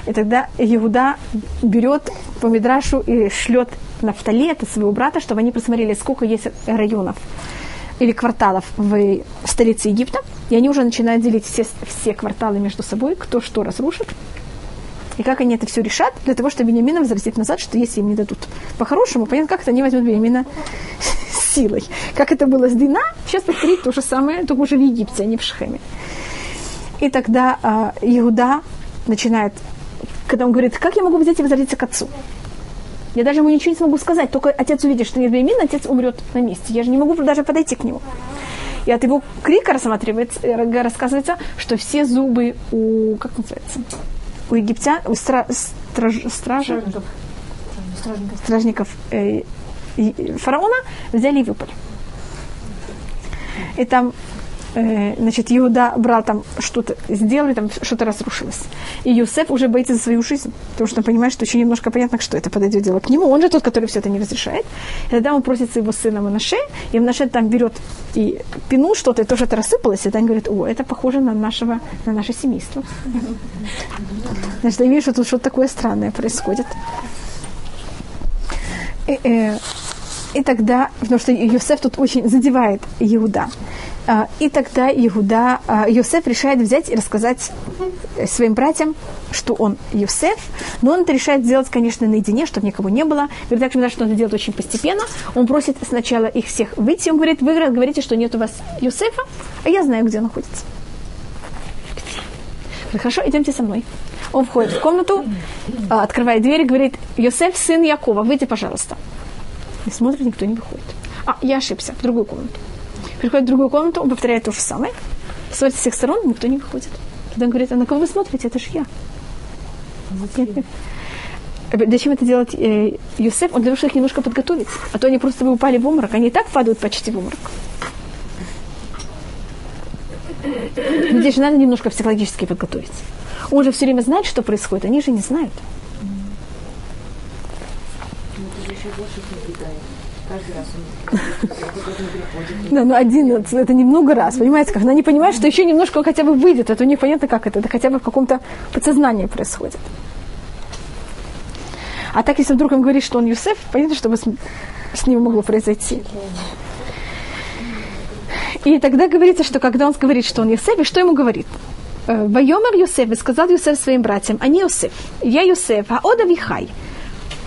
И тогда Иуда берет по Мидрашу и шлет Нафтали, это своего брата, чтобы они посмотрели, сколько есть районов или кварталов в столице Египта. И они уже начинают делить все, все кварталы между собой, кто что разрушит. И как они это все решат, для того, чтобы Бениамина возвратить назад, что если им не дадут по-хорошему, понятно, как это они возьмут Бениамина силой. Как это было с Дина, сейчас повторить то же самое, только уже в Египте, а не в Шхеме. И тогда э, Иуда начинает, когда он говорит, как я могу взять и возвратиться к отцу? Я даже ему ничего не смогу сказать, только отец увидит, что нет Бениамина, отец умрет на месте. Я же не могу даже подойти к нему. И от его крика рассматривается, рассказывается, что все зубы у, как называется, у египтян, у стра, страж, стражников, стражников, стражников э, фараона взяли и выпали. И там э, значит, Иуда брал там что-то, сделали, там что-то разрушилось. И Юсеф уже боится за свою жизнь, потому что он понимает, что еще немножко понятно, что это подойдет дело к нему. Он же тот, который все это не разрешает. И тогда он просит своего сына Манаше, и Манаше там берет и пинул что-то, и тоже это рассыпалось, и он говорит, о, это похоже на, нашего, на наше семейство. Значит, я вижу, что тут что-то такое странное происходит. И, э, и тогда, потому что Юсеф тут очень задевает Иуда. А, и тогда Иуда, а, Йосеф решает взять и рассказать своим братьям, что он Йосеф, но он это решает сделать, конечно, наедине, чтобы никого не было. Говорит, также что он это делает очень постепенно. Он просит сначала их всех выйти. Он говорит, вы говорите, что нет у вас Йосефа, а я знаю, где он находится. Хорошо, идемте со мной. Он входит в комнату, а, открывает дверь и говорит, Йосеф, сын Якова, выйди, пожалуйста. И смотрит, никто не выходит. А, я ошибся, в другую комнату. Приходит в другую комнату, он повторяет то же самое. Смотрит с всех сторон, никто не выходит. Когда он говорит, а на кого вы смотрите? Это же я. Зачем это делать э, Юсеф? Он для того, чтобы их немножко подготовить. А то они просто бы упали в обморок. Они и так падают почти в обморок. Здесь же надо немножко психологически подготовиться. Он же все время знает, что происходит. Они же не знают. Да, ну один, это немного раз, понимаете, как они понимают, что еще немножко хотя бы выйдет, это у них понятно, как это, это хотя бы в каком-то подсознании происходит. А так, если вдруг он говорит, что он Юсеф, понятно, что с, с ним могло произойти. И тогда говорится, что когда он говорит, что он Юсеф, и что ему говорит? «Э, Вайомер Юсеф, и сказал Юсеф своим братьям, они Юсеф, я Юсеф, а Ода Вихай,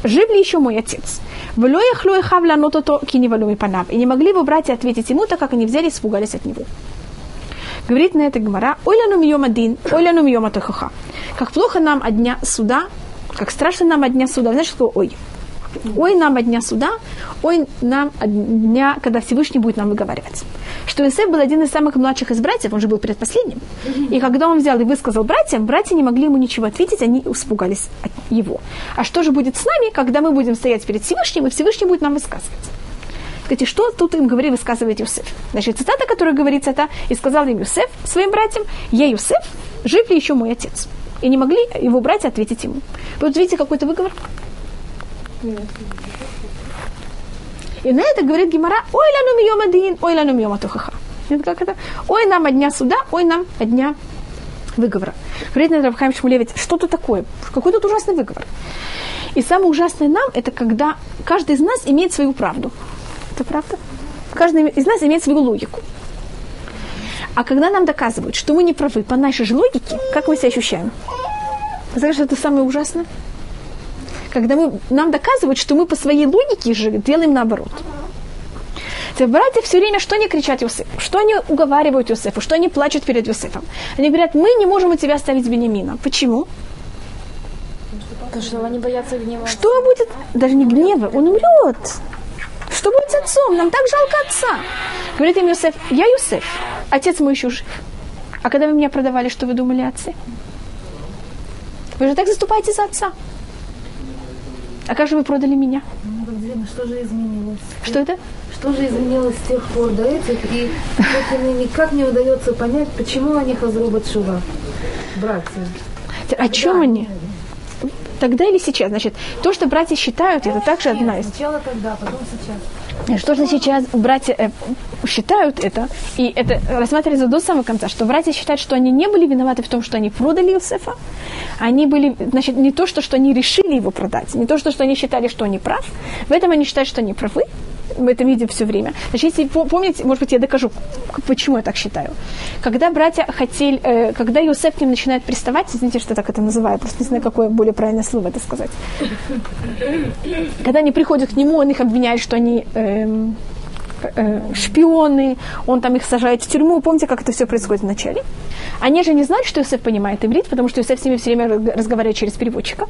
жив ли еще мой отец? Вло яхло ихав ланот то киневалу панав. И не могли бы братья ответить ему, так как они взяли и испугались от него. Говорит на это Гмара, ой лану мием один, ой мием атахаха. Как плохо нам от дня суда, как страшно нам от дня суда. Знаешь, что ой? Ой нам от дня суда, ой нам от дня, когда Всевышний будет нам выговаривать. Что Иосиф был один из самых младших из братьев, он же был предпоследним. И когда он взял и высказал братьям, братья не могли ему ничего ответить, они испугались от его. А что же будет с нами, когда мы будем стоять перед Всевышним, и Всевышний будет нам высказывать? Кстати, что тут им говорит, высказывает Юсеф? Значит, цитата, которая говорится, это «И сказал им Юсеф своим братьям, я Юсеф, жив ли еще мой отец?» И не могли его братья ответить ему. Вот видите какой-то выговор? И на это говорит Гимара, ой лану мием один, ой лану мием атухаха. Это как это? Ой нам от дня суда, ой нам от дня выговора. Говорит на Равхайм Шмулевич, что тут такое? Какой тут ужасный выговор? И самое ужасное нам, это когда каждый из нас имеет свою правду. Это правда? Каждый из нас имеет свою логику. А когда нам доказывают, что мы не правы по нашей же логике, как мы себя ощущаем? Знаешь, это самое ужасное? Когда мы, нам доказывают, что мы по своей логике же делаем наоборот. Братья все время что они кричат Иосифу? Что они уговаривают Иосифу? Что они плачут перед Иосифом? Они говорят, мы не можем у тебя оставить Бенемина. Почему? Потому что они боятся гнева. Что будет? Даже не гнева, он умрет. Что будет с отцом? Нам так жалко отца. Говорит им Иосиф, я Иосиф, отец мой еще жив. А когда вы меня продавали, что вы думали о отце? Вы же так заступаете за отца. А как же вы продали меня? Ну, так видно, что же изменилось? Что это? Что же изменилось с тех пор до этих? И вот никак не удается понять, почему они хазрубат шува. Братья. О чем они? Тогда или сейчас? Значит, то, что братья считают, это также одна из... Сначала тогда, потом сейчас. Что же сейчас братья э, считают это, и это рассматривается до самого конца, что братья считают, что они не были виноваты в том, что они продали Иосифа, они были, значит, не то, что, что они решили его продать, не то, что, что они считали, что они прав, в этом они считают, что они правы, мы это видим все время. Значит, если помните, может быть, я докажу, почему я так считаю. Когда братья хотели, э, когда Иосиф к ним начинает приставать, извините, что так это называю, просто не знаю, какое более правильное слово это сказать. Когда они приходят к нему, он их обвиняет, что они э, э, шпионы, он там их сажает в тюрьму. Помните, как это все происходит вначале? Они же не знают, что Иосиф понимает иврит, потому что Иосиф с ними все время разговаривает через переводчика.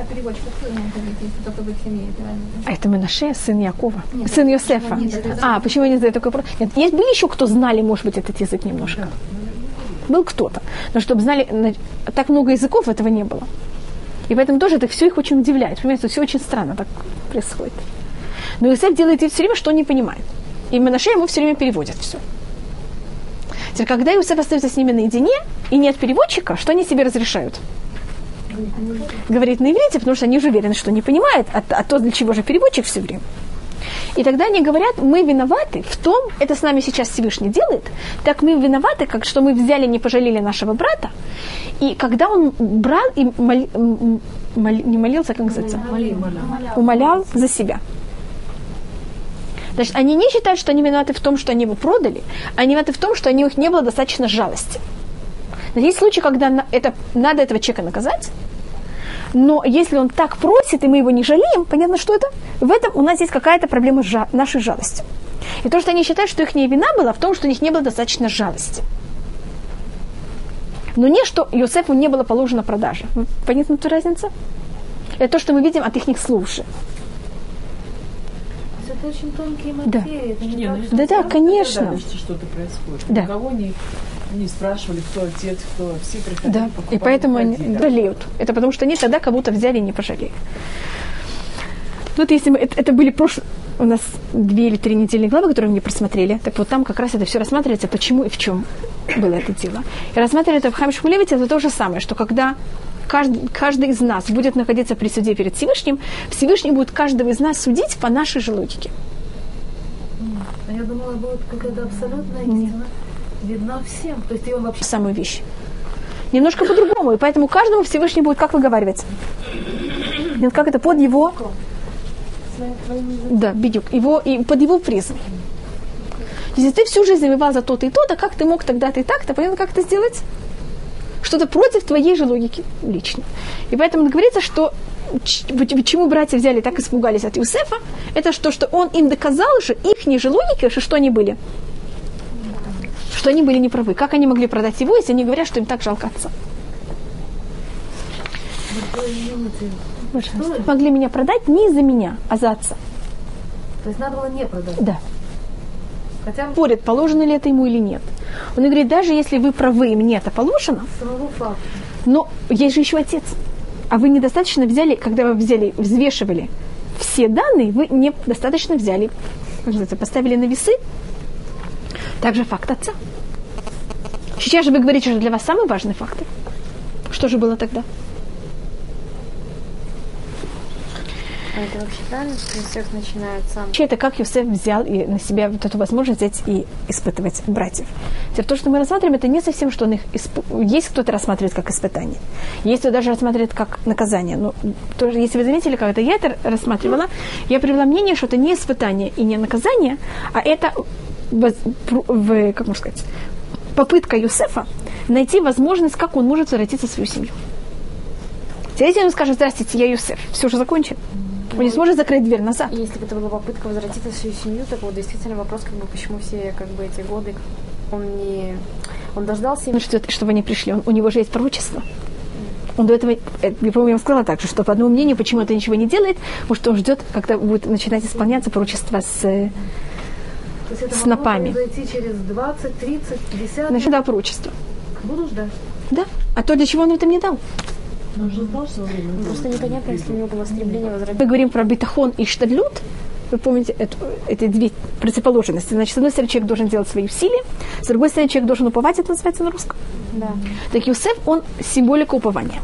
А переводчик это видит, если только в их семье это? А это Менаше, сын Якова, сын Йосефа. А, почему они задают такой вопрос? Нет, есть были еще кто знали, может быть, этот язык немножко? Был кто-то. Но чтобы знали, на- так много языков этого не было. И поэтому тоже это все их очень удивляет. Понимаете, все очень странно так происходит. Но Иосиф делает все время, что он не понимает. И Менаше ему все время переводят все. Теперь, когда Иосиф остается с ними наедине, и нет переводчика, что они себе разрешают? Говорит на иврите, потому что они уже уверены, что не понимают, а, а то, для чего же переводчик все время. И тогда они говорят, мы виноваты в том, это с нами сейчас Всевышний делает, так мы виноваты, как что мы взяли, не пожалели нашего брата. И когда он брал и мол- мол- не молился, как называется? умолял за себя. Значит, они не считают, что они виноваты в том, что они его продали, они виноваты в том, что у них не было достаточно жалости. Но есть случаи, когда это, надо этого человека наказать, но если он так просит, и мы его не жалеем, понятно, что это? В этом у нас есть какая-то проблема с жа- нашей жалостью. И то, что они считают, что их не вина была в том, что у них не было достаточно жалости. Но не, что Йосефу не было положено продажи. Понятна эта разница? Это то, что мы видим от их слов же. Это очень тонкие Да. материи. Это не так, ну, что Да-да, сразу конечно. Что-то происходит. Да. Никого не, не спрашивали, кто отец, кто. Все приходили, Да, покупали, и поэтому они жалеют. Это потому что они тогда кого-то взяли и не пожалели. Вот если мы, это, это были прошлые, у нас две или три недельные главы, которые мы не просмотрели, так вот там как раз это все рассматривается, почему и в чем было это дело. И рассматривали это в Хам Шмулевите, это то же самое, что когда каждый, каждый из нас будет находиться при суде перед Всевышним, Всевышний будет каждого из нас судить по нашей же логике. А я думала, будет какая-то абсолютная истина. Видна всем. То есть ее вообще самую вещь. Немножко по-другому. И поэтому каждому Всевышний будет как выговаривать. Нет, Как это под его... Да, бедюк. Его, и под его призмой. Если ты всю жизнь воевал за то-то и то-то, как ты мог тогда-то и так-то, понятно, как это сделать? Что-то против твоей же логики лично. И поэтому говорится, что почему братья взяли так испугались от Иосифа, это что, что он им доказал же, их же логики, что, что они были что они были неправы. Как они могли продать его, если они говорят, что им так жалко отца? Могли меня продать не из-за меня, а за отца. То есть надо было не продать. Да. Хотя Спорят, положено ли это ему или нет. Он говорит, даже если вы правы, и мне это положено, но есть же еще отец. А вы недостаточно взяли, когда вы взяли, взвешивали все данные, вы недостаточно взяли, как называется, поставили на весы. Также факт отца. Сейчас же вы говорите, что для вас самый важный фактор. Что же было тогда? А это вообще правильно, что Иосиф начинает сам? Вообще, это как Юсеф взял и на себя вот эту возможность взять и испытывать братьев. Теперь то, что мы рассматриваем, это не совсем, что он их... Исп... Есть кто-то рассматривает как испытание. Есть кто даже рассматривает как наказание. Но тоже, если вы заметили, это я это рассматривала, я привела мнение, что это не испытание и не наказание, а это пру- в, как можно сказать, попытка Юсефа найти возможность, как он может возвратиться в свою семью. Теперь, он скажет, здравствуйте, я Юсеф, все уже закончено. Он не сможет закрыть дверь назад. Если бы это была попытка возвратиться в свою семью, так вот действительно вопрос, как бы, почему все как бы эти годы он не... Он дождался... Он ждет, чтобы они пришли. Он- у него же есть пророчество. Он до этого, э, я помню, я вам сказала так же, что по одному мнению, почему это ничего не делает, потому что он ждет, когда будет начинать исполняться пророчество с То есть это С могло напами. произойти через 20, 30, 50. начинает да, пророчество. Буду ждать. Да. А то для чего он это мне дал? Ну, Просто непонятно, если у него было стремление возвратиться. Мы говорим про битахон и штадлют. Вы помните, это, это две противоположности. Значит, с одной стороны, человек должен делать свои усилия, с другой стороны, человек должен уповать, это называется на русском. Да. Так Юсеф, он символика упования.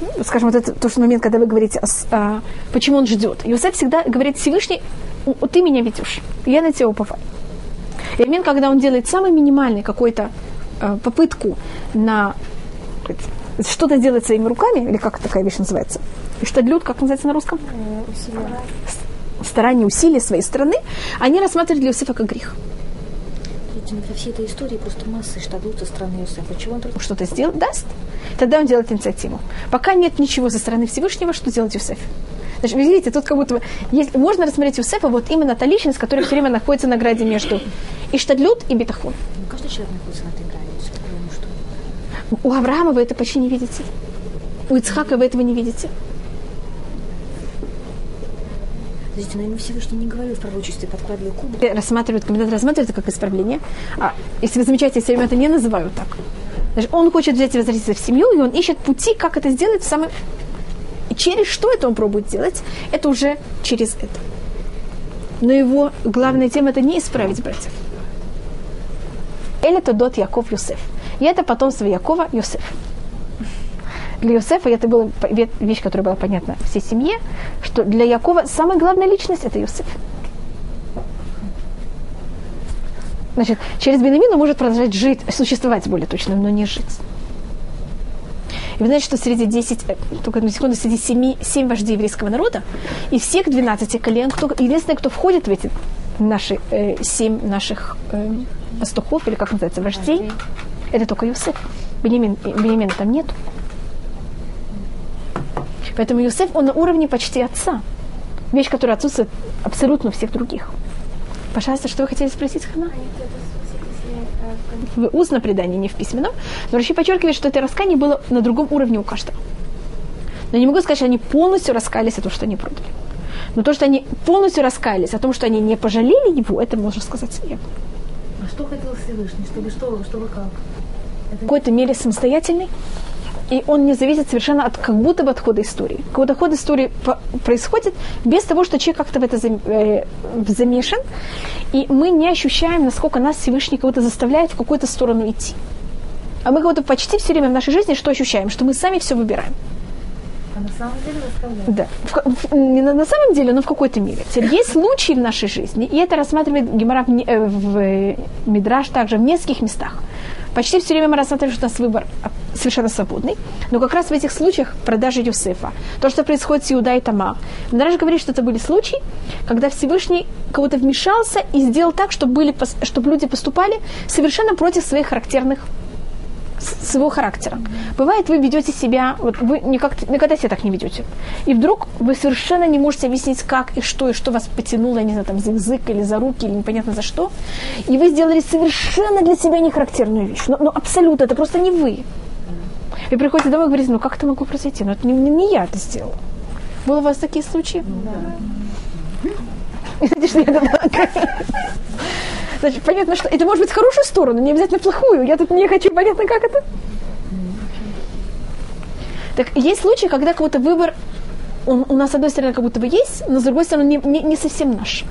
Ну, Скажем, вот это тот момент, когда вы говорите, о с- а, почему он ждет. Юсеф всегда говорит Всевышний, «У- у- ты меня ведешь, я на тебя уповаю. И момент, когда он делает самый минимальный какой-то э, попытку на что-то делать своими руками, или как такая вещь называется, и что люд, как называется на русском? Усилия. Старания, усилия своей стороны, они рассматривают для Иосифа как грех. Видите, Во всей этой истории просто массы штадут со стороны Иосифа. Чего он только что-то сделать даст, тогда он делает инициативу. Пока нет ничего со стороны Всевышнего, что делать Юсеф? Значит, вы видите, тут как будто бы есть, можно рассмотреть Юсефа вот именно та личность, которая все время находится на граде между Иштадлют и Бетахон. Ну, каждый человек находится на этой грани. Потому что У Авраама вы это почти не видите. У Ицхака вы этого не видите. Подождите, наверное, Всевышний не говорил в пророчестве подкладывай кубок. Рассматривают, комментаторы рассматривают это как исправление. А если вы замечаете, я все время это не называю так. Значит, он хочет взять и возвратиться в семью, и он ищет пути, как это сделать в самый... Через что это он пробует делать, это уже через это. Но его главная тема это не исправить братьев. Эль это дот Яков Юсеф. И это потомство Якова Юсеф. Для Юсефа это была ве- вещь, которая была понятна всей семье, что для Якова самая главная личность это Юсеф. Значит, через Бенамин он может продолжать жить, существовать более точно, но не жить. И вы знаете, что среди 10, э, только на секунду, среди 7, 7 вождей еврейского народа, и всех 12 колен, кто, единственное, кто входит в эти наши, э, 7 наших э, пастухов, или как называется, вождей, это только Юсеф. Бенемин, Бенемина там нету. Поэтому Юсеф, он на уровне почти отца. Вещь, которая отсутствует абсолютно у всех других. Пожалуйста, что вы хотели спросить, Хана? В устном предании, не в письменном. Но Раши подчеркивает, что это раскаяние было на другом уровне у каждого. Но не могу сказать, что они полностью раскаялись о том, что они продали. Но то, что они полностью раскаялись о том, что они не пожалели его, это можно сказать я. А что хотел Всевышний? Чтобы что, чтобы как? в какой-то мере самостоятельный, и он не зависит совершенно от как будто бы от хода истории. Как будто ход истории происходит без того, что человек как-то в это э, замешан, и мы не ощущаем, насколько нас Всевышний кого-то заставляет в какую-то сторону идти. А мы как будто почти все время в нашей жизни что ощущаем? Что мы сами все выбираем. А на самом деле. Да. В в- не на, на самом деле, но в какой-то мере. Теперь есть случаи в нашей жизни, и это рассматривает Гемора в, э, в э, Мидраш также в нескольких местах. Почти все время мы рассматриваем, что у нас выбор совершенно свободный. Но как раз в этих случаях продажи Юсефа, то, что происходит с Иуда и Тамар. Мидраш говорит, что это были случаи, когда Всевышний кого-то вмешался и сделал так, чтобы, были, чтобы люди поступали совершенно против своих характерных с- своего характера. Бывает, вы ведете себя, вот вы никак, никогда себя так не ведете. И вдруг вы совершенно не можете объяснить, как и что, и что вас потянуло, я не знаю, там, за язык или за руки, или непонятно за что. И вы сделали совершенно для себя нехарактерную вещь. Ну, ну, абсолютно, это просто не вы. И приходите домой и говорите, ну как это могло произойти? Ну это не, не- не я это сделала. Было у вас такие случаи? Знаете, что я тогда- Значит, понятно, что это может быть в хорошую сторону, не обязательно плохую. Я тут не хочу, понятно, как это. Так есть случаи, когда кого-то выбор, он у нас с одной стороны как будто бы есть, но с другой стороны не, не, не совсем наш.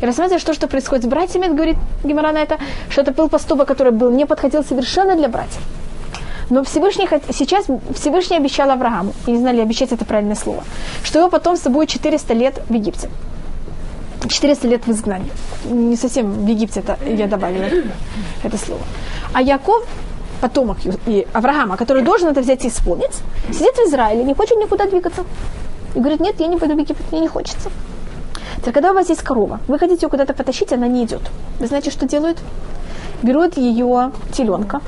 И рассматривая, что, что происходит с братьями, говорит Гимара на это, что это был поступок, который был, не подходил совершенно для братьев. Но Всевышний, сейчас Всевышний обещал Аврааму, я не знаю, ли обещать это правильное слово, что его потомство будет 400 лет в Египте. 400 лет в изгнании. Не совсем в Египте это я добавила это слово. А Яков, потомок и Авраама, который должен это взять и исполнить, сидит в Израиле, не хочет никуда двигаться. И говорит, нет, я не пойду в Египет, мне не хочется. Теперь, когда у вас есть корова, вы хотите ее куда-то потащить, она не идет. Вы знаете, что делают? Берут ее теленка.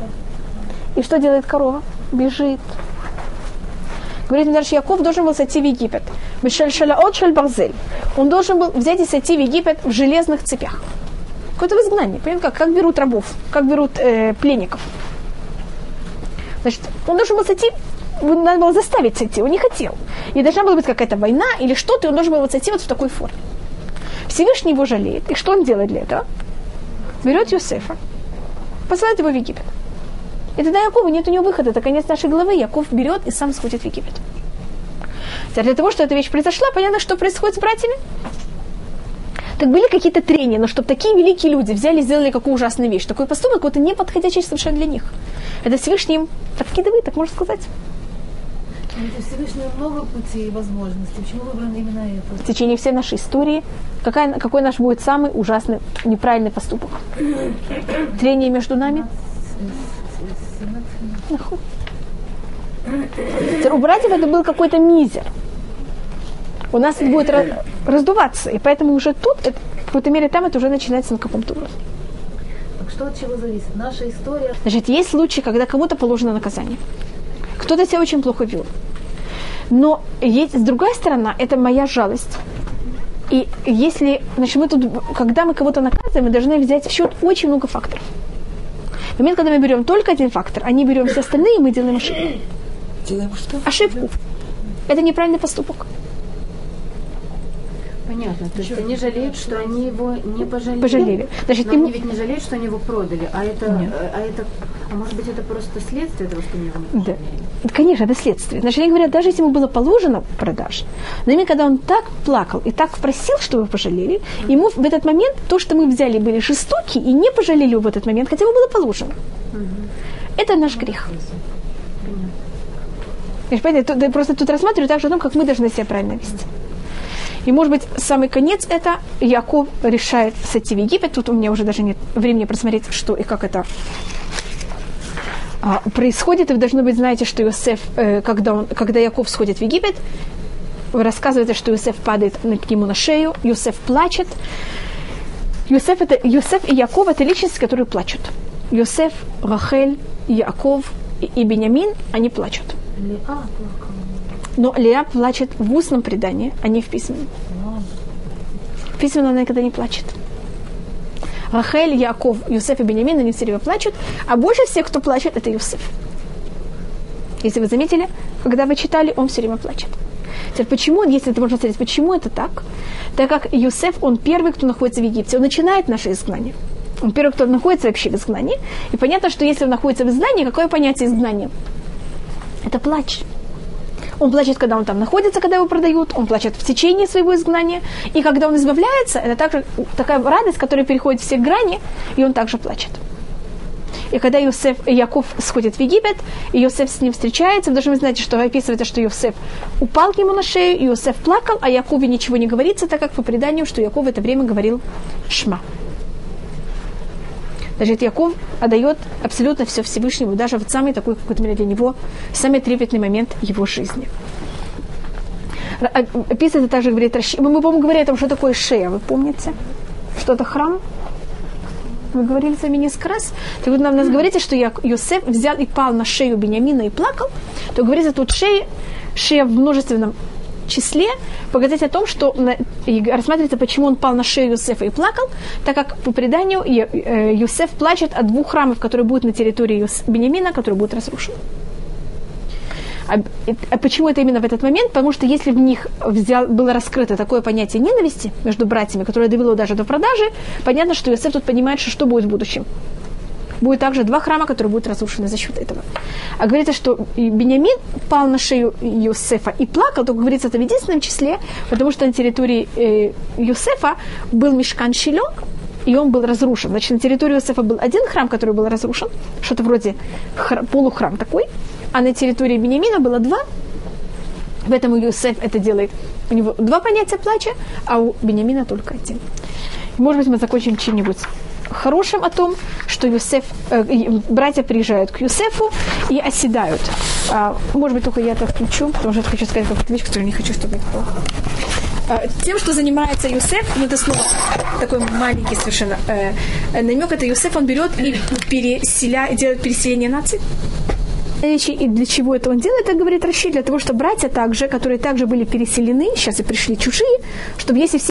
И что делает корова? Бежит. Говорит Медраш Яков должен был сойти в Египет. Мишель Шалаот Шель Барзель. Он должен был взять и сойти в Египет в железных цепях. Какое-то в изгнании. Понимаете, как, как берут рабов, как берут э, пленников. Значит, он должен был сойти, надо было заставить сойти, он не хотел. И должна была быть какая-то война или что-то, и он должен был сойти вот в такой форме. Всевышний его жалеет. И что он делает для этого? Берет Юсефа, посылает его в Египет. И тогда Якову нет у него выхода, это конец нашей главы. Яков берет и сам сходит в Египет. Теперь для того, чтобы эта вещь произошла, понятно, что происходит с братьями. Так были какие-то трения, но чтобы такие великие люди взяли и сделали какую ужасную вещь, такой поступок, вот не подходящий совершенно для них. Это Всевышний им подкидывает, так можно сказать. Всевышнего много путей и возможностей. Почему выбран именно это? В течение всей нашей истории, какая, какой наш будет самый ужасный, неправильный поступок? Трение между нами? Нахуй. У братьев это был какой-то мизер. У нас это будет раздуваться, и поэтому уже тут, это, в какой-то мере там это уже начинается на каком-то уровне. Так что от чего зависит? Наша история. Значит, есть случаи, когда кому-то положено наказание. Кто-то себя очень плохо вел. Но есть, с другой стороны, это моя жалость. И если, значит, мы тут, когда мы кого-то наказываем, мы должны взять в счет очень много факторов. В момент, когда мы берем только один фактор, а не берем все остальные, мы делаем ошибку. Делаем что? Ошибку. Это неправильный поступок. Понятно. То есть они жалеют, что они его не пожалели. Пожалели. Значит, Но им- они ведь не жалеют, что они его продали. А это, э, а это, а может быть, это просто следствие того, что они его не Да. пожалели? Конечно, это следствие. Значит, они говорят, даже если ему было положено продаж, но именно когда он так плакал и так просил, чтобы его пожалели, ему в этот момент то, что мы взяли, были жестоки и не пожалели его в этот момент, хотя ему было положено. Это наш грех. Понимаешь, понимаете, просто тут рассматриваю также о том, как мы должны себя правильно вести. И, может быть, самый конец это Яков решает сойти в Египет. Тут у меня уже даже нет времени просмотреть, что и как это а, происходит. И вы, должно быть, знаете, что Иосиф, э, когда, он, когда Яков сходит в Египет, рассказывается, что Иосиф падает к нему на шею, Иосиф плачет. Иосиф, это, Иосиф и Яков – это личности, которые плачут. Иосиф, Рахель, Яков и, и Бенямин, они плачут. Леа плакала. Но Леа плачет в устном предании, а не в письменном. В письменном она никогда не плачет. Рахель, Яков, Юсеф и Бенямин, они все время плачут, а больше всех, кто плачет, это Юсеф. Если вы заметили, когда вы читали, он все время плачет. Теперь почему, если это можно сказать, почему это так? Так как Юсеф, он первый, кто находится в Египте, он начинает наше изгнание. Он первый, кто находится вообще в изгнании. И понятно, что если он находится в изгнании, какое понятие изгнания? Это плач. Он плачет, когда он там находится, когда его продают, он плачет в течение своего изгнания. И когда он избавляется, это также такая радость, которая переходит все грани, и он также плачет. И когда Иосиф, Яков сходит в Египет, и Иосиф с ним встречается, вы должны знать, что описывается, что Иосиф упал к нему на шею, Иосиф плакал, а Якове ничего не говорится, так как по преданию, что Яков в это время говорил «Шма». Значит, Яков отдает абсолютно все Всевышнему, даже в самый такой, в какой-то мере для него, самый трепетный момент его жизни. А- Описывается также, говорит, мы, мы, по-моему, говорили о том, что такое шея, вы помните? Что это храм? Вы говорили с вами несколько раз. Так вот, нам нас говорите, что Я- Йосеф взял и пал на шею Бениамина и плакал, то говорится тут шея, шея в множественном числе, показать о том, что рассматривается, почему он пал на шею Юсефа и плакал, так как по преданию э, Юсеф плачет от двух храмов, которые будут на территории Бениамина, которые будут разрушены. А, а почему это именно в этот момент? Потому что если в них взял, было раскрыто такое понятие ненависти между братьями, которое довело даже до продажи, понятно, что Иосиф тут понимает, что, что будет в будущем. Будет также два храма, которые будут разрушены за счет этого. А говорится, что Бениамин пал на шею Юсефа и плакал, только говорится это в единственном числе, потому что на территории э, Юсефа был мешкан Шило, и он был разрушен. Значит, на территории Иосифа был один храм, который был разрушен, что-то вроде хра- полухрам такой, а на территории Бениамина было два, Поэтому Юсеф это делает. У него два понятия плача, а у Бениамина только один. Может быть, мы закончим чем-нибудь хорошим о том, что Юсеф, э, братья приезжают к Юсефу и оседают. А, может быть, только я это включу, потому что я хочу сказать какую-то вещь, которую не хочу, чтобы это было. А, Тем, что занимается Юсеф, ну это снова такой маленький совершенно э, намек, это Юсеф, он берет и переселя, делает переселение наций и для чего это он делает, это говорит Рашид, для того, чтобы братья также, которые также были переселены, сейчас и пришли чужие, чтобы если все